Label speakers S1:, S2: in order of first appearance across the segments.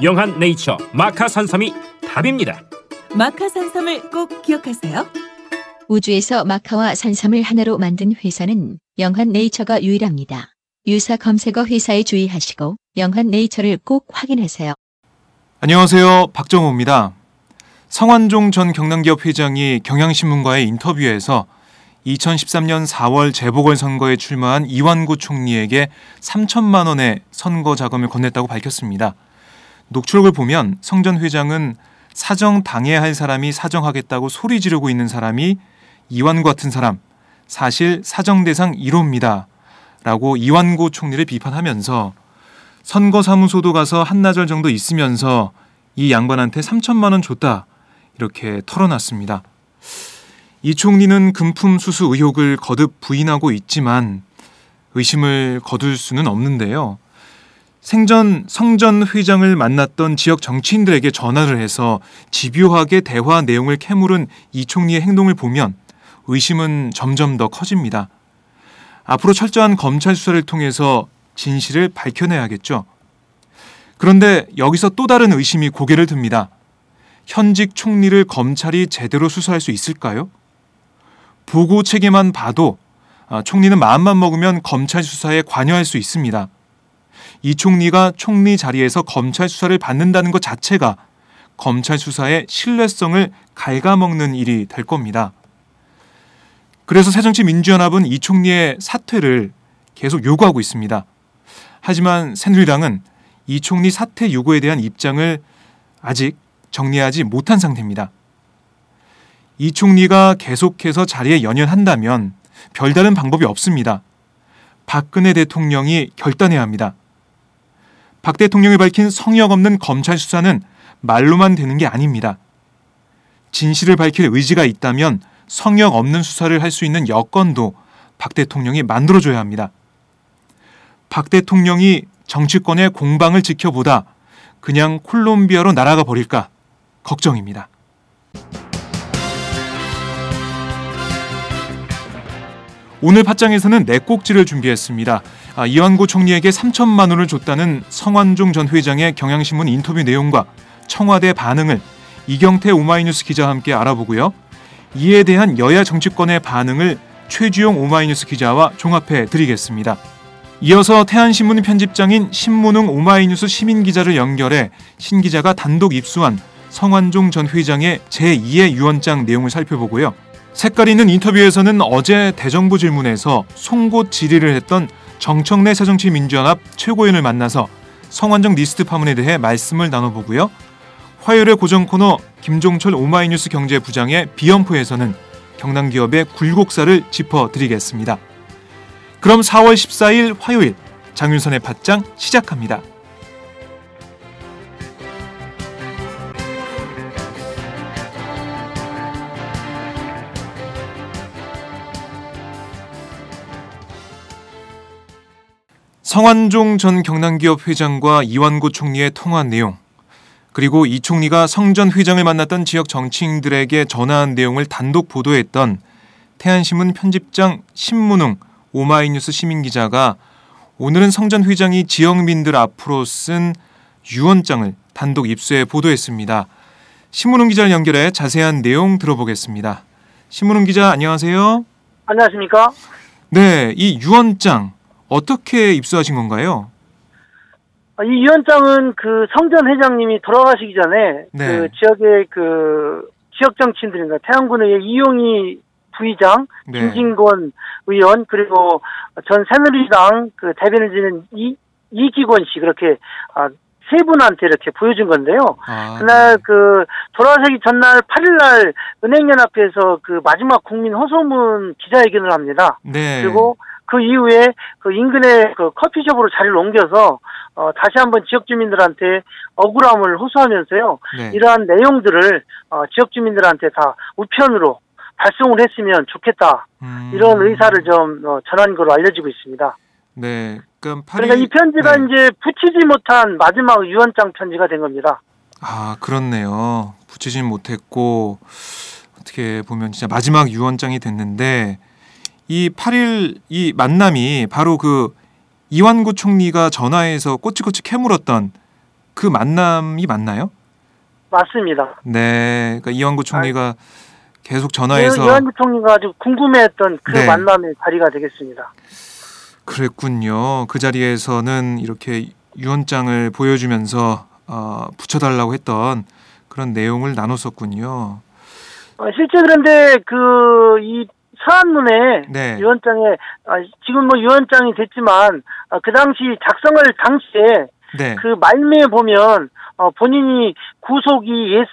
S1: 영한 네이처 마카 산삼이 답입니다.
S2: 마카 산삼을 꼭 기억하세요.
S3: 우주에서 마카와 산삼을 하나로 만든 회사는 영한 네이처가 유일합니다. 유사 검색어 회사에 주의하시고 영한 네이처를 꼭 확인하세요.
S4: 안녕하세요 박정호입니다. 성완종 전 경남기업 회장이 경향신문과의 인터뷰에서 2013년 4월 재보궐선거에 출마한 이완구 총리에게 3천만 원의 선거 자금을 건넸다고 밝혔습니다. 녹취록을 보면 성 전 회장은 사정 당해야 할 사람이 사정하겠다고 소리 지르고 있는 사람이 이완구 같은 사람, 사실 사정 대상 1호입니다. 라고 이완구 총리를 비판하면서 선거사무소도 가서 한나절 정도 있으면서 이 양반한테 3천만 원 줬다. 이렇게 털어놨습니다. 이 총리는 금품 수수 의혹을 거듭 부인하고 있지만 의심을 거둘 수는 없는데요. 생전 성전 회장을 만났던 지역 정치인들에게 전화를 해서 집요하게 대화 내용을 캐물은 이 총리의 행동을 보면 의심은 점점 더 커집니다. 앞으로 철저한 검찰 수사를 통해서 진실을 밝혀내야겠죠. 그런데 여기서 또 다른 의심이 고개를 듭니다. 현직 총리를 검찰이 제대로 수사할 수 있을까요? 보고 체계만 봐도 아, 총리는 마음만 먹으면 검찰 수사에 관여할 수 있습니다. 이 총리가 총리 자리에서 검찰 수사를 받는다는 것 자체가 검찰 수사의 신뢰성을 갉아먹는 일이 될 겁니다. 그래서 새정치민주연합은 이 총리의 사퇴를 계속 요구하고 있습니다. 하지만 새누리당은 이 총리 사퇴 요구에 대한 입장을 아직 정리하지 못한 상태입니다. 이 총리가 계속해서 자리에 연연한다면 별다른 방법이 없습니다. 박근혜 대통령이 결단해야 합니다. 박 대통령이 밝힌 성역 없는 검찰 수사는 말로만 되는 게 아닙니다. 진실을 밝힐 의지가 있다면 성역 없는 수사를 할 수 있는 여건도 박 대통령이 만들어줘야 합니다. 박 대통령이 정치권의 공방을 지켜보다 그냥 콜롬비아로 날아가 버릴까 걱정입니다. 오늘 팟장에서는 네 꼭지를 준비했습니다. 아, 이완구 총리에게 3천만 원을 줬다는 성완종 전 회장의 경향신문 인터뷰 내용과 청와대 반응을 이경태 오마이뉴스 기자와 함께 알아보고요. 이에 대한 여야 정치권의 반응을 최주용 오마이뉴스 기자와 종합해 드리겠습니다. 이어서 태안신문 편집장인 신문웅 오마이뉴스 시민 기자를 연결해 신 기자가 단독 입수한 성완종 전 회장의 제2의 유언장 내용을 살펴보고요. 색깔 있는 인터뷰에서는 어제 대정부 질문에서 송곳 질의를 했던 정청래 새정치민주연합 최고위원을 만나서 성완종 리스트 파문에 대해 말씀을 나눠보고요. 화요일의 고정 코너 김종철 오마이뉴스 경제부장의 비연포에서는 경남 기업의 굴곡사를 짚어드리겠습니다. 그럼 4월 14일 화요일 장윤선의 팟짱 시작합니다. 성완종 전 경남기업 회장과 이완구 총리의 통화 내용 그리고 이 총리가 성 전 회장을 만났던 지역 정치인들에게 전화한 내용을 단독 보도했던 태안신문 편집장 신문웅 오마이뉴스 시민 기자가 오늘은 성 전 회장이 지역민들 앞으로 쓴 유언장을 단독 입수해 보도했습니다. 신문웅 기자를 연결해 자세한 내용 들어보겠습니다. 신문웅 기자 안녕하세요.
S5: 안녕하십니까?
S4: 네, 이 유언장 어떻게 입수하신 건가요?
S5: 아, 이 위원장은 그 성전 회장님이 돌아가시기 전에
S4: 네.
S5: 그 지역의 그 지역 정치인들인가 태안군의 이용희 부의장,
S4: 네.
S5: 김진권 의원 그리고 전 새누리당 그 대변을 지는 이 이기권 씨 그렇게 아, 세 분한테 이렇게 보여준 건데요.
S4: 아,
S5: 그날 그 돌아가시기 전날 8일날 은행연합회에서 그 마지막 국민 호소문 기자회견을 합니다.
S4: 네.
S5: 그리고 그 이후에 그 인근의 그 커피숍으로 자리를 옮겨서 어, 다시 한번 지역 주민들한테 억울함을 호소하면서요.
S4: 네.
S5: 이러한 내용들을 어, 지역 주민들한테 다 우편으로 발송을 했으면 좋겠다.
S4: 음,
S5: 이런 의사를 좀 어, 전한 걸로 알려지고 있습니다.
S4: 네. 그러니까
S5: 그러니까 이 편지가
S4: 네.
S5: 이제 붙이지 못한 마지막 유언장 편지가 된 겁니다.
S4: 아 그렇네요. 붙이진 못했고 어떻게 보면 진짜 마지막 유언장이 됐는데 이 8일 이 만남이 바로 그 이완구 총리가 전화해서 꼬치꼬치 캐물었던 그 만남이 맞나요?
S5: 맞습니다.
S4: 네. 그러니까 이완구 총리가 계속 전화해서
S5: 이완주 총리가 아주 궁금해했던 그
S4: 네.
S5: 만남의 자리가 되겠습니다.
S4: 그랬군요. 그 자리에서는 이렇게 유언장을 보여주면서 어, 붙여달라고 했던 그런 내용을 나눴었군요.
S5: 어, 실제 그런데 그 이 서한문에
S4: 네.
S5: 유언장에 아, 지금 뭐 유언장이 됐지만 아, 그 당시 작성할 당시에
S4: 네.
S5: 그 말미에 보면 어, 본인이 구속이 예,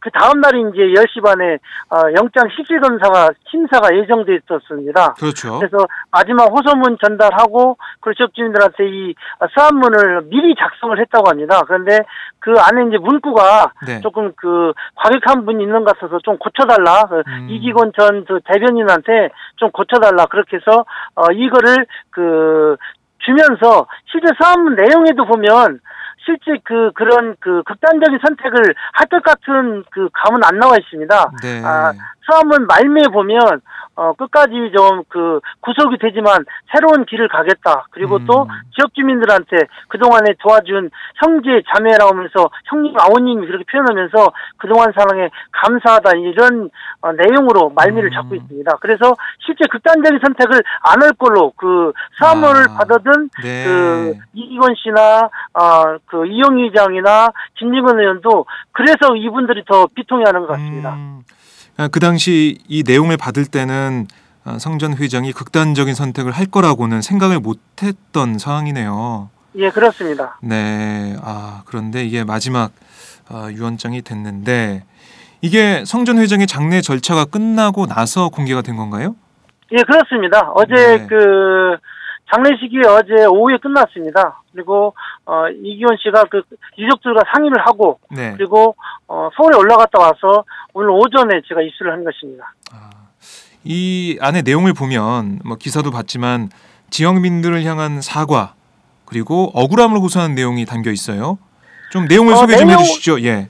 S5: 그 다음 날이 이제 10시 반에 어, 영장 실질 검사가 심사가 예정돼 있었습니다.
S4: 그렇죠.
S5: 그래서 마지막 호소문 전달하고 그 지역 주민들한테 이 서한문을 미리 작성을 했다고 합니다. 그런데 그 안에 이제 문구가
S4: 네.
S5: 조금 그 과격한 분이 있는 것 같아서 좀 고쳐달라. 그
S4: 음.
S5: 이기곤 전 그 대변인한테 좀 고쳐달라. 그렇게 해서 어 이거를 그 주면서 실제 사안문 내용에도 보면 실제 그 그런 그 극단적인 선택을 할 것 같은 그 감은 안 나와 있습니다.
S4: 네.
S5: 아, 수함은 말미에 보면 어 끝까지 좀 그 구속이 되지만 새로운 길을 가겠다. 그리고
S4: 음.
S5: 또 지역 주민들한테 그동안에 도와준 형제 자매라고 하면서 형님 아버님이 그렇게 표현하면서 그동안 사랑에 감사하다 이런 어, 내용으로 말미를
S4: 음.
S5: 잡고 있습니다. 그래서 실제 극단적인 선택을 안 할 걸로 그 사무를
S4: 아.
S5: 받아든
S4: 네.
S5: 그 이기권 씨나 어 그 이용희 의장이나 김진건 의원도 그래서 이분들이 더 비통해하는 것 같습니다.
S4: 음, 아, 그 당시 이 내용을 받을 때는 아, 성전 회장이 극단적인 선택을 할 거라고는 생각을 못했던 상황이네요.
S5: 예, 그렇습니다.
S4: 네. 아 그런데 이게 마지막 아, 유언장이 됐는데 이게 성전 회장의 장례 절차가 끝나고 나서 공개가 된 건가요?
S5: 예, 그렇습니다. 어제
S4: 네.
S5: 그 장례식이 어제 오후에 끝났습니다. 그리고 어 이기원 씨가 그 유족들과 상의를 하고
S4: 네.
S5: 그리고 어 서울에 올라갔다 와서 오늘 오전에 제가 입수를 한 것입니다.
S4: 아, 이 안에 내용을 보면 뭐 기사도 봤지만 지역민들을 향한 사과 그리고 억울함을 호소하는 내용이 담겨 있어요. 좀 내용을
S5: 어,
S4: 소개 좀
S5: 내용-
S4: 해주시죠. 예.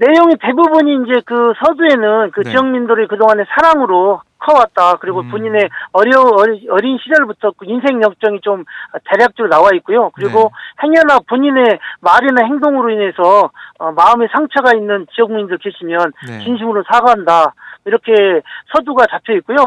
S5: 내용이 대부분이 이제 그 서두에는 그
S4: 네.
S5: 지역민들이 그동안의 사랑으로 커왔다. 그리고
S4: 음.
S5: 본인의 어려 어린 시절부터 그 인생 역정이 좀 대략적으로 나와 있고요. 그리고 행여나 본인의 말이나 행동으로 인해서 어, 마음에 상처가 있는 지역민들 계시면
S4: 네.
S5: 진심으로 사과한다. 이렇게 서두가 잡혀 있고요.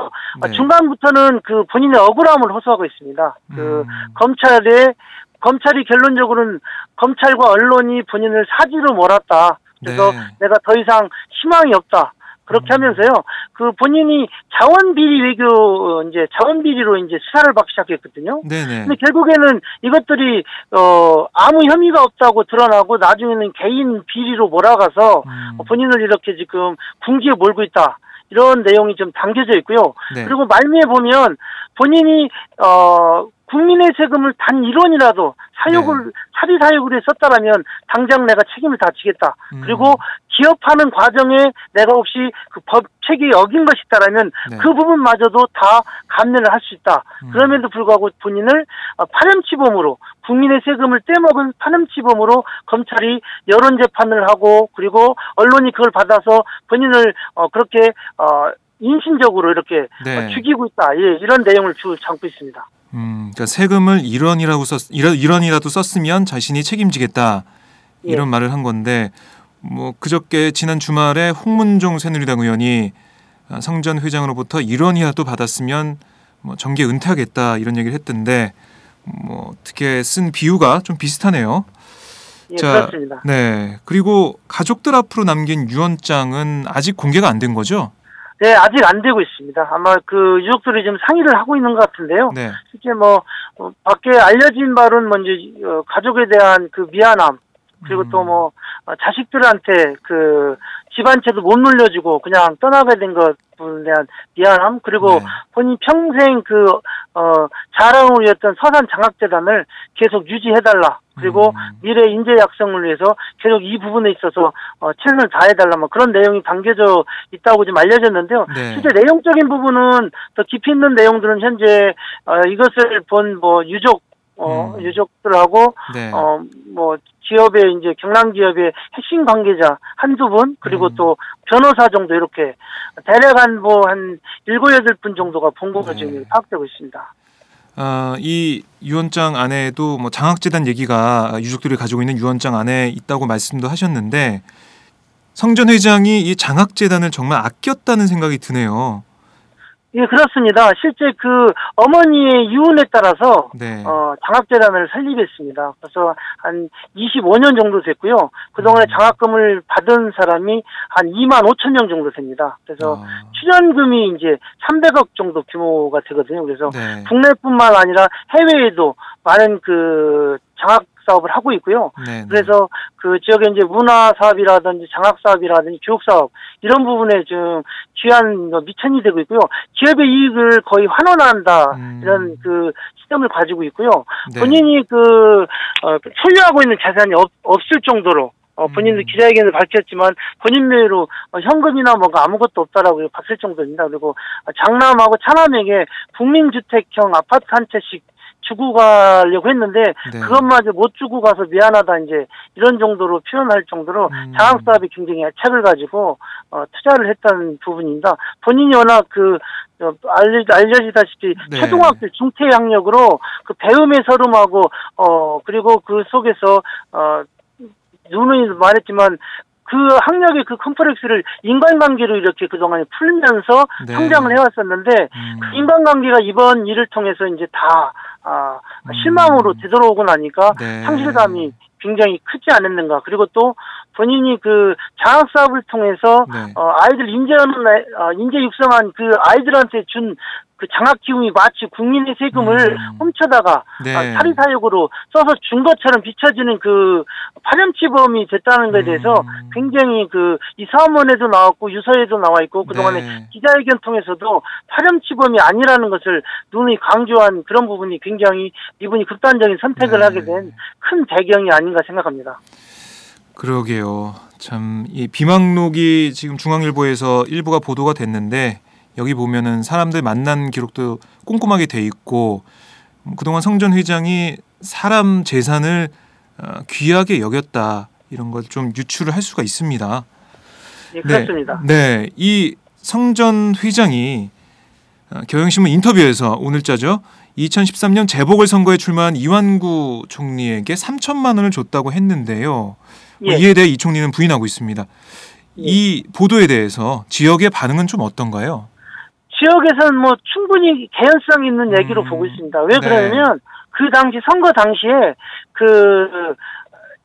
S5: 아,
S4: 네.
S5: 중간부터는 그 본인의 억울함을 호소하고 있습니다. 그
S4: 음.
S5: 검찰에 검찰이 결론적으로는 검찰과 언론이 본인을 사지로 몰았다. 그래서
S4: 네.
S5: 내가 더 이상 희망이 없다. 그렇게
S4: 음.
S5: 하면서요. 그 본인이 자원 비리 외교 어, 이제 자원 비리로 이제 수사를 받기 시작했거든요.
S4: 네네.
S5: 근데 결국에는 이것들이 어 아무 혐의가 없다고 드러나고 나중에는 개인 비리로 몰아가서
S4: 음.
S5: 본인을 이렇게 지금 궁지에 몰고 있다. 이런 내용이 좀 담겨져 있고요.
S4: 네.
S5: 그리고 말미에 보면 본인이 어 국민의 세금을 단 1원이라도 사욕을
S4: 네.
S5: 사리 사욕으로 썼다라면 당장 내가 책임을 다 지겠다.
S4: 음.
S5: 그리고 기업하는 과정에 내가 혹시 그 법책이 어긴 것이 있다라면
S4: 네.
S5: 그 부분마저도 다 감내를 할 수 있다.
S4: 음.
S5: 그럼에도 불구하고 본인을 어, 파렴치범으로 국민의 세금을 떼먹은 파렴치범으로 검찰이 여론 재판을 하고 그리고 언론이 그걸 받아서 본인을 어, 그렇게 어, 인신적으로 이렇게
S4: 네.
S5: 어, 죽이고 있다. 예, 이런 내용을 주 담고 있습니다.
S4: 음, 그러니까 세금을 1원이라고 썼 1원이라도 썼으면 자신이 책임지겠다.
S5: 예.
S4: 이런 말을 한 건데 뭐 그저께 지난 주말에 홍문종 새누리당 의원이 아, 성전 회장으로부터 1원이라도 받았으면 뭐 정계 은퇴하겠다 이런 얘기를 했던데 뭐 어떻게 쓴 비유가 좀 비슷하네요.
S5: 예,
S4: 자,
S5: 그렇습니다.
S4: 네. 그리고 가족들 앞으로 남긴 유언장은 아직 공개가 안 된 거죠?
S5: 네, 아직 안 되고 있습니다. 아마 그 유족들이 지금 상의를 하고 있는 것 같은데요.
S4: 네.
S5: 실제 뭐 어, 밖에 알려진 바로는 먼저 어, 가족에 대한 그 미안함 그리고
S4: 음.
S5: 또뭐 자식들한테 그 집안채도 못 물려주고 그냥 떠나게 된 것에 대한 미안함 그리고
S4: 네.
S5: 본인 평생 그 어 자랑으로였던 서산 장학재단을 계속 유지해달라 그리고
S4: 음.
S5: 미래 인재 약성을 위해서 계속 이 부분에 있어서 어 최선을 다해달라 뭐 그런 내용이 담겨져 있다고 좀 알려졌는데요.
S4: 네.
S5: 실제 내용적인 부분은 더 깊이 있는 내용들은 현재 어, 이것을 본 뭐 유족 어,
S4: 음.
S5: 유족들하고
S4: 네.
S5: 어뭐 기업의 이제 경남 기업의 핵심 관계자 한두 분 그리고
S4: 음.
S5: 또 변호사 정도 이렇게 대략 한뭐한 일곱 여덟 분 정도가 본 것으로
S4: 네.
S5: 지금 파악되고 있습니다.
S4: 아, 이 유언장 안에도 뭐 장학재단 얘기가 유족들이 가지고 있는 유언장 안에 있다고 말씀도 하셨는데 성전 회장이 이 장학재단을 정말 아꼈다는 생각이 드네요.
S5: 예, 그렇습니다. 실제 그 어머니의 유언에 따라서
S4: 네.
S5: 어, 장학재단을 설립했습니다. 그래서 한 25년 정도 됐고요. 그동안에
S4: 음.
S5: 장학금을 받은 사람이 한 2만 5천 명 정도 됩니다. 그래서
S4: 아,
S5: 출연금이 이제 300억 정도 규모가 되거든요. 그래서
S4: 네.
S5: 국내뿐만 아니라 해외에도 많은 그 장학 사업을 하고 있고요.
S4: 네. 네.
S5: 그래서 그 지역의 이제 문화 사업이라든지 장학 사업이라든지 교육 사업 이런 부분에 좀 귀한 뭐 미천이 되고 있고요. 기업의 이익을 거의 환원한다
S4: 음.
S5: 이런 그 시점을 가지고 있고요.
S4: 네.
S5: 본인이 그 어, 소유하고 있는 자산이 없, 없을 정도로 어, 본인도
S4: 음.
S5: 기자회견을 밝혔지만 본인 명의로 어, 현금이나 뭐가 아무것도 없다라고 봤을 정도입니다. 그리고 어, 장남하고 차남에게 국민주택형 아파트 한 채씩 주고 가려고 했는데
S4: 네.
S5: 그것마저 못 주고 가서 미안하다 이제 이런 정도로 표현할 정도로
S4: 음.
S5: 장학 사업에 굉장히 애착을 가지고 어, 투자를 했다는 부분입니다. 본인이 워낙 그 어, 알려, 알려지다시피
S4: 네.
S5: 초등학교 중퇴 학력으로 그 배움의 서름하고 어 그리고 그 속에서 어 누누이 말했지만 그 학력의 그 컴플렉스를 인간관계로 이렇게 그동안에 풀면서
S4: 네.
S5: 성장을 해왔었는데
S4: 음.
S5: 그 인간관계가 이번 일을 통해서 이제 다 아,
S4: 음.
S5: 실망으로 되돌아오고 나니까
S4: 네.
S5: 상실감이 굉장히 크지 않았는가. 그리고 또 본인이 그 장학 사업을 통해서
S4: 네.
S5: 어, 아이들 인재하는 아- 어, 인재 육성한 그 아이들한테 준 그 장학 기금이 마치 국민의 세금을
S4: 음.
S5: 훔쳐다가
S4: 네.
S5: 아, 사리 사욕으로 써서 준 것처럼 비춰지는 그 파렴치범이 됐다는 것에 대해서
S4: 음.
S5: 굉장히 그 이 사문에도 나왔고 유서에도 나와 있고 그동안에
S4: 네.
S5: 기자회견 통해서도 파렴치범이 아니라는 것을 누누이 강조한 그런 부분이 굉장히 이분이 극단적인 선택을
S4: 네.
S5: 하게 된 큰 배경이 아닌가 생각합니다.
S4: 그러게요. 참 이 비망록이 지금 중앙일보에서 일부가 보도가 됐는데 여기 보면은 사람들 만난 기록도 꼼꼼하게 돼 있고 음, 그동안 성전 회장이 사람 재산을 어, 귀하게 여겼다 이런 걸 좀 유추를 할 수가 있습니다.
S5: 예, 그렇습니다.
S4: 네, 이 성전 회장이 어, 경향신문 인터뷰에서 오늘자죠. 2013년 재보궐 선거에 출마한 이완구 총리에게 3천만 원을 줬다고 했는데요. 뭐
S5: 예.
S4: 이에 대해 이 총리는 부인하고 있습니다. 이 보도에 대해서 지역의 반응은 좀 어떤가요?
S5: 지역에서는 뭐 충분히 개연성 있는 얘기로
S4: 음,
S5: 보고 있습니다. 왜
S4: 네.
S5: 그러냐면 그 당시 선거 당시에 그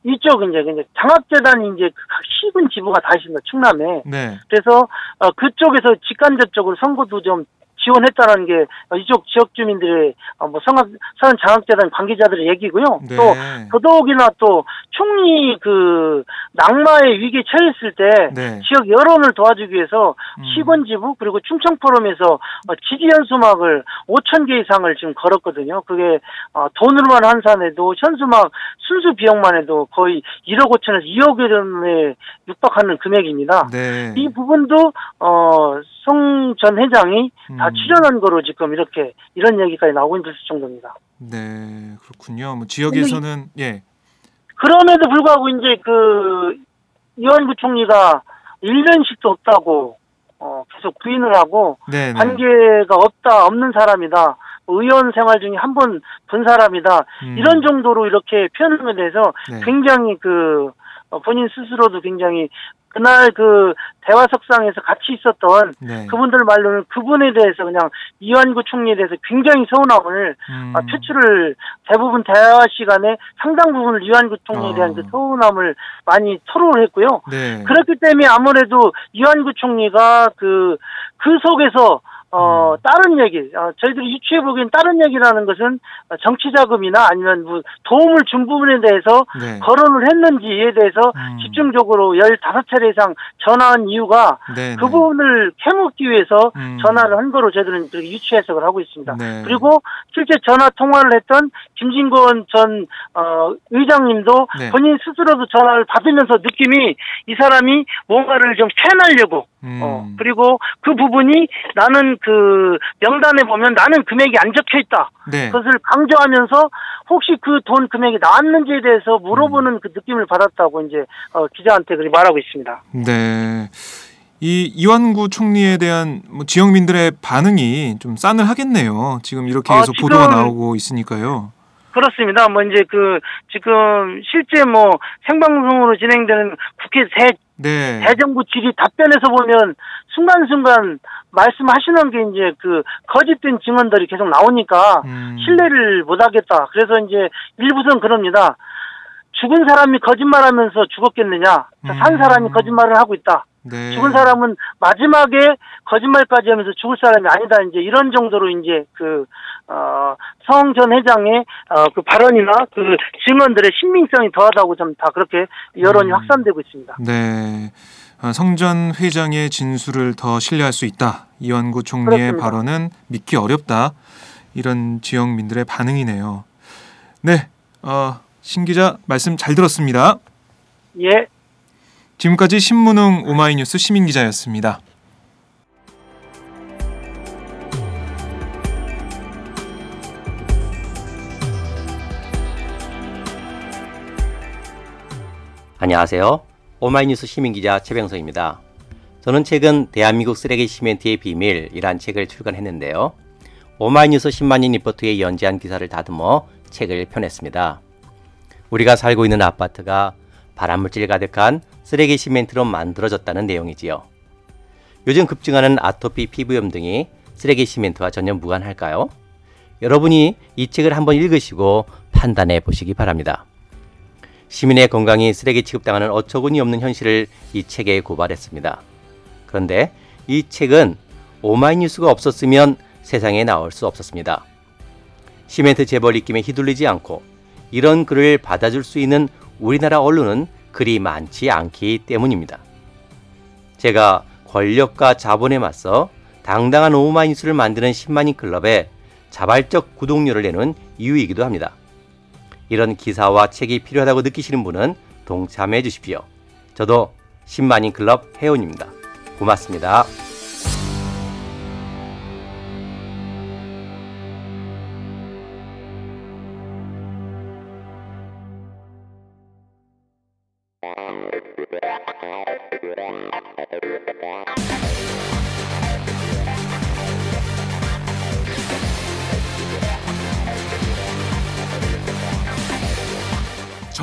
S5: 이쪽 이제 이제 장학재단이 이제 각 시군 지부가 다 있습니다. 충남에.
S4: 네.
S5: 그래서 어, 그쪽에서 직간접적으로 선거도 좀 지원했다는 게 어, 이쪽 지역 주민들의 어, 뭐 성악 서현 장학재단 관계자들의 얘기고요.
S4: 네.
S5: 또 더더욱이나 또 총리 그 낙마의 위기에 처했을 때
S4: 네.
S5: 지역 여론을 도와주기 위해서
S4: 음.
S5: 시군지부 그리고 충청 포럼에서 어, 지지 현수막을 5천 개 이상을 지금 걸었거든요. 그게 어, 돈으로만 환산해도 현수막 순수 비용만 해도 거의 1억 5천에서 2억 원에 육박하는 금액입니다.
S4: 네.
S5: 이 부분도 어 송 전 회장이 다
S4: 음.
S5: 출연한 거로 지금 이렇게 이런 얘기까지 나오고 있을 정도입니다.
S4: 네, 그렇군요. 뭐 지역에서는 예.
S5: 그럼에도 불구하고 이제 그 이완구 총리가 1년씩도 없다고 어 계속 부인을 하고
S4: 네, 네.
S5: 관계가 없다 없는 사람이다 의원 생활 중에 한 번 본 사람이다
S4: 음.
S5: 이런 정도로 이렇게 표현에 대해서
S4: 네.
S5: 굉장히 그 어, 본인 스스로도 굉장히 그날 그 대화석상에서 같이 있었던
S4: 네.
S5: 그분들 말로는 그분에 대해서 그냥 이완구 총리에 대해서 굉장히 서운함을
S4: 음.
S5: 아, 표출을 대부분 대화 시간에 상당 부분을 이완구 총리에 대한
S4: 어.
S5: 그 서운함을 많이 토로를 했고요.
S4: 네.
S5: 그렇기 때문에 아무래도 이완구 총리가 그, 그 속에서 어,
S4: 음.
S5: 다른 얘기, 어, 저희들이 유추해 보기엔 다른 얘기라는 것은 어, 정치 자금이나 아니면 뭐 도움을 준 부분에 대해서
S4: 네.
S5: 거론을 했는지에 대해서
S4: 음.
S5: 집중적으로 15차례 이상 전화한 이유가
S4: 네,
S5: 그
S4: 네.
S5: 부분을 캐묻기 위해서
S4: 음.
S5: 전화를 한 거로 저희들은 유추 해석을 하고 있습니다.
S4: 네.
S5: 그리고 실제 전화 통화를 했던 김진건 전 어, 의장님도
S4: 네.
S5: 본인 스스로도 전화를 받으면서 느낌이 이 사람이 뭔가를 좀 캐내려고
S4: 음.
S5: 어, 그리고 그 부분이 나는 그 명단에 보면 나는 금액이 안 적혀 있다.
S4: 네.
S5: 그것을 강조하면서 혹시 그 돈 금액이 나왔는지에 대해서 물어보는
S4: 음.
S5: 그 느낌을 받았다고 이제 어, 기자한테 그렇게 말하고 있습니다.
S4: 네. 이 이완구 총리에 대한 뭐 지역민들의 반응이 좀 싸늘하겠네요. 지금 이렇게
S5: 아,
S4: 해서
S5: 지금-
S4: 보도가 나오고 있으니까요.
S5: 그렇습니다. 뭐 이제 그 지금 실제 뭐 생방송으로 진행되는 국회 새
S4: 네.
S5: 대정부 질의 답변에서 보면 순간순간 말씀하시는 게 이제 그 거짓된 증언들이 계속 나오니까
S4: 음.
S5: 신뢰를 못 하겠다. 그래서 이제 일부선 그럽니다. 죽은 사람이 거짓말하면서 죽었겠느냐? 산
S4: 음.
S5: 사람이 거짓말을 하고 있다.
S4: 네.
S5: 죽은 사람은 마지막에 거짓말까지 하면서 죽을 사람이 아니다. 이제 이런 정도로 이제 그, 어, 성전 회장의, 어, 그 발언이나 그 증언들의 신빙성이 더하다고 좀 다 그렇게 여론이
S4: 음.
S5: 확산되고 있습니다.
S4: 네. 아, 성전 회장의 진술을 더 신뢰할 수 있다. 이완구 총리의
S5: 그렇습니다.
S4: 발언은 믿기 어렵다. 이런 지역민들의 반응이네요. 네. 어, 신 기자 말씀 잘 들었습니다.
S5: 예.
S4: 지금까지 신문웅 오마이뉴스 시민 기자였습니다.
S6: 안녕하세요. 오마이뉴스 시민기자 최병성입니다. 저는 최근 대한민국 쓰레기 시멘트의 비밀이란 책을 출간했는데요. 오마이뉴스 10만인 리포트에 연재한 기사를 다듬어 책을 펴냈습니다. 우리가 살고 있는 아파트가 발암물질 가득한 쓰레기 시멘트로 만들어졌다는 내용이지요. 요즘 급증하는 아토피 피부염 등이 쓰레기 시멘트와 전혀 무관할까요? 여러분이 이 책을 한번 읽으시고 판단해 보시기 바랍니다. 시민의 건강이 쓰레기 취급당하는 어처구니 없는 현실을 이 책에 고발했습니다. 그런데 이 책은 오마이뉴스가 없었으면 세상에 나올 수 없었습니다. 시멘트 재벌 입김에 휘둘리지 않고 이런 글을 받아줄 수 있는 우리나라 언론은 그리 많지 않기 때문입니다. 제가 권력과 자본에 맞서 당당한 오마이뉴스를 만드는 10만인 클럽에 자발적 구독료를 내는 이유이기도 합니다. 이런 기사와 책이 필요하다고 느끼시는 분은 동참해 주십시오. 저도 10만인 클럽 회원입니다. 고맙습니다.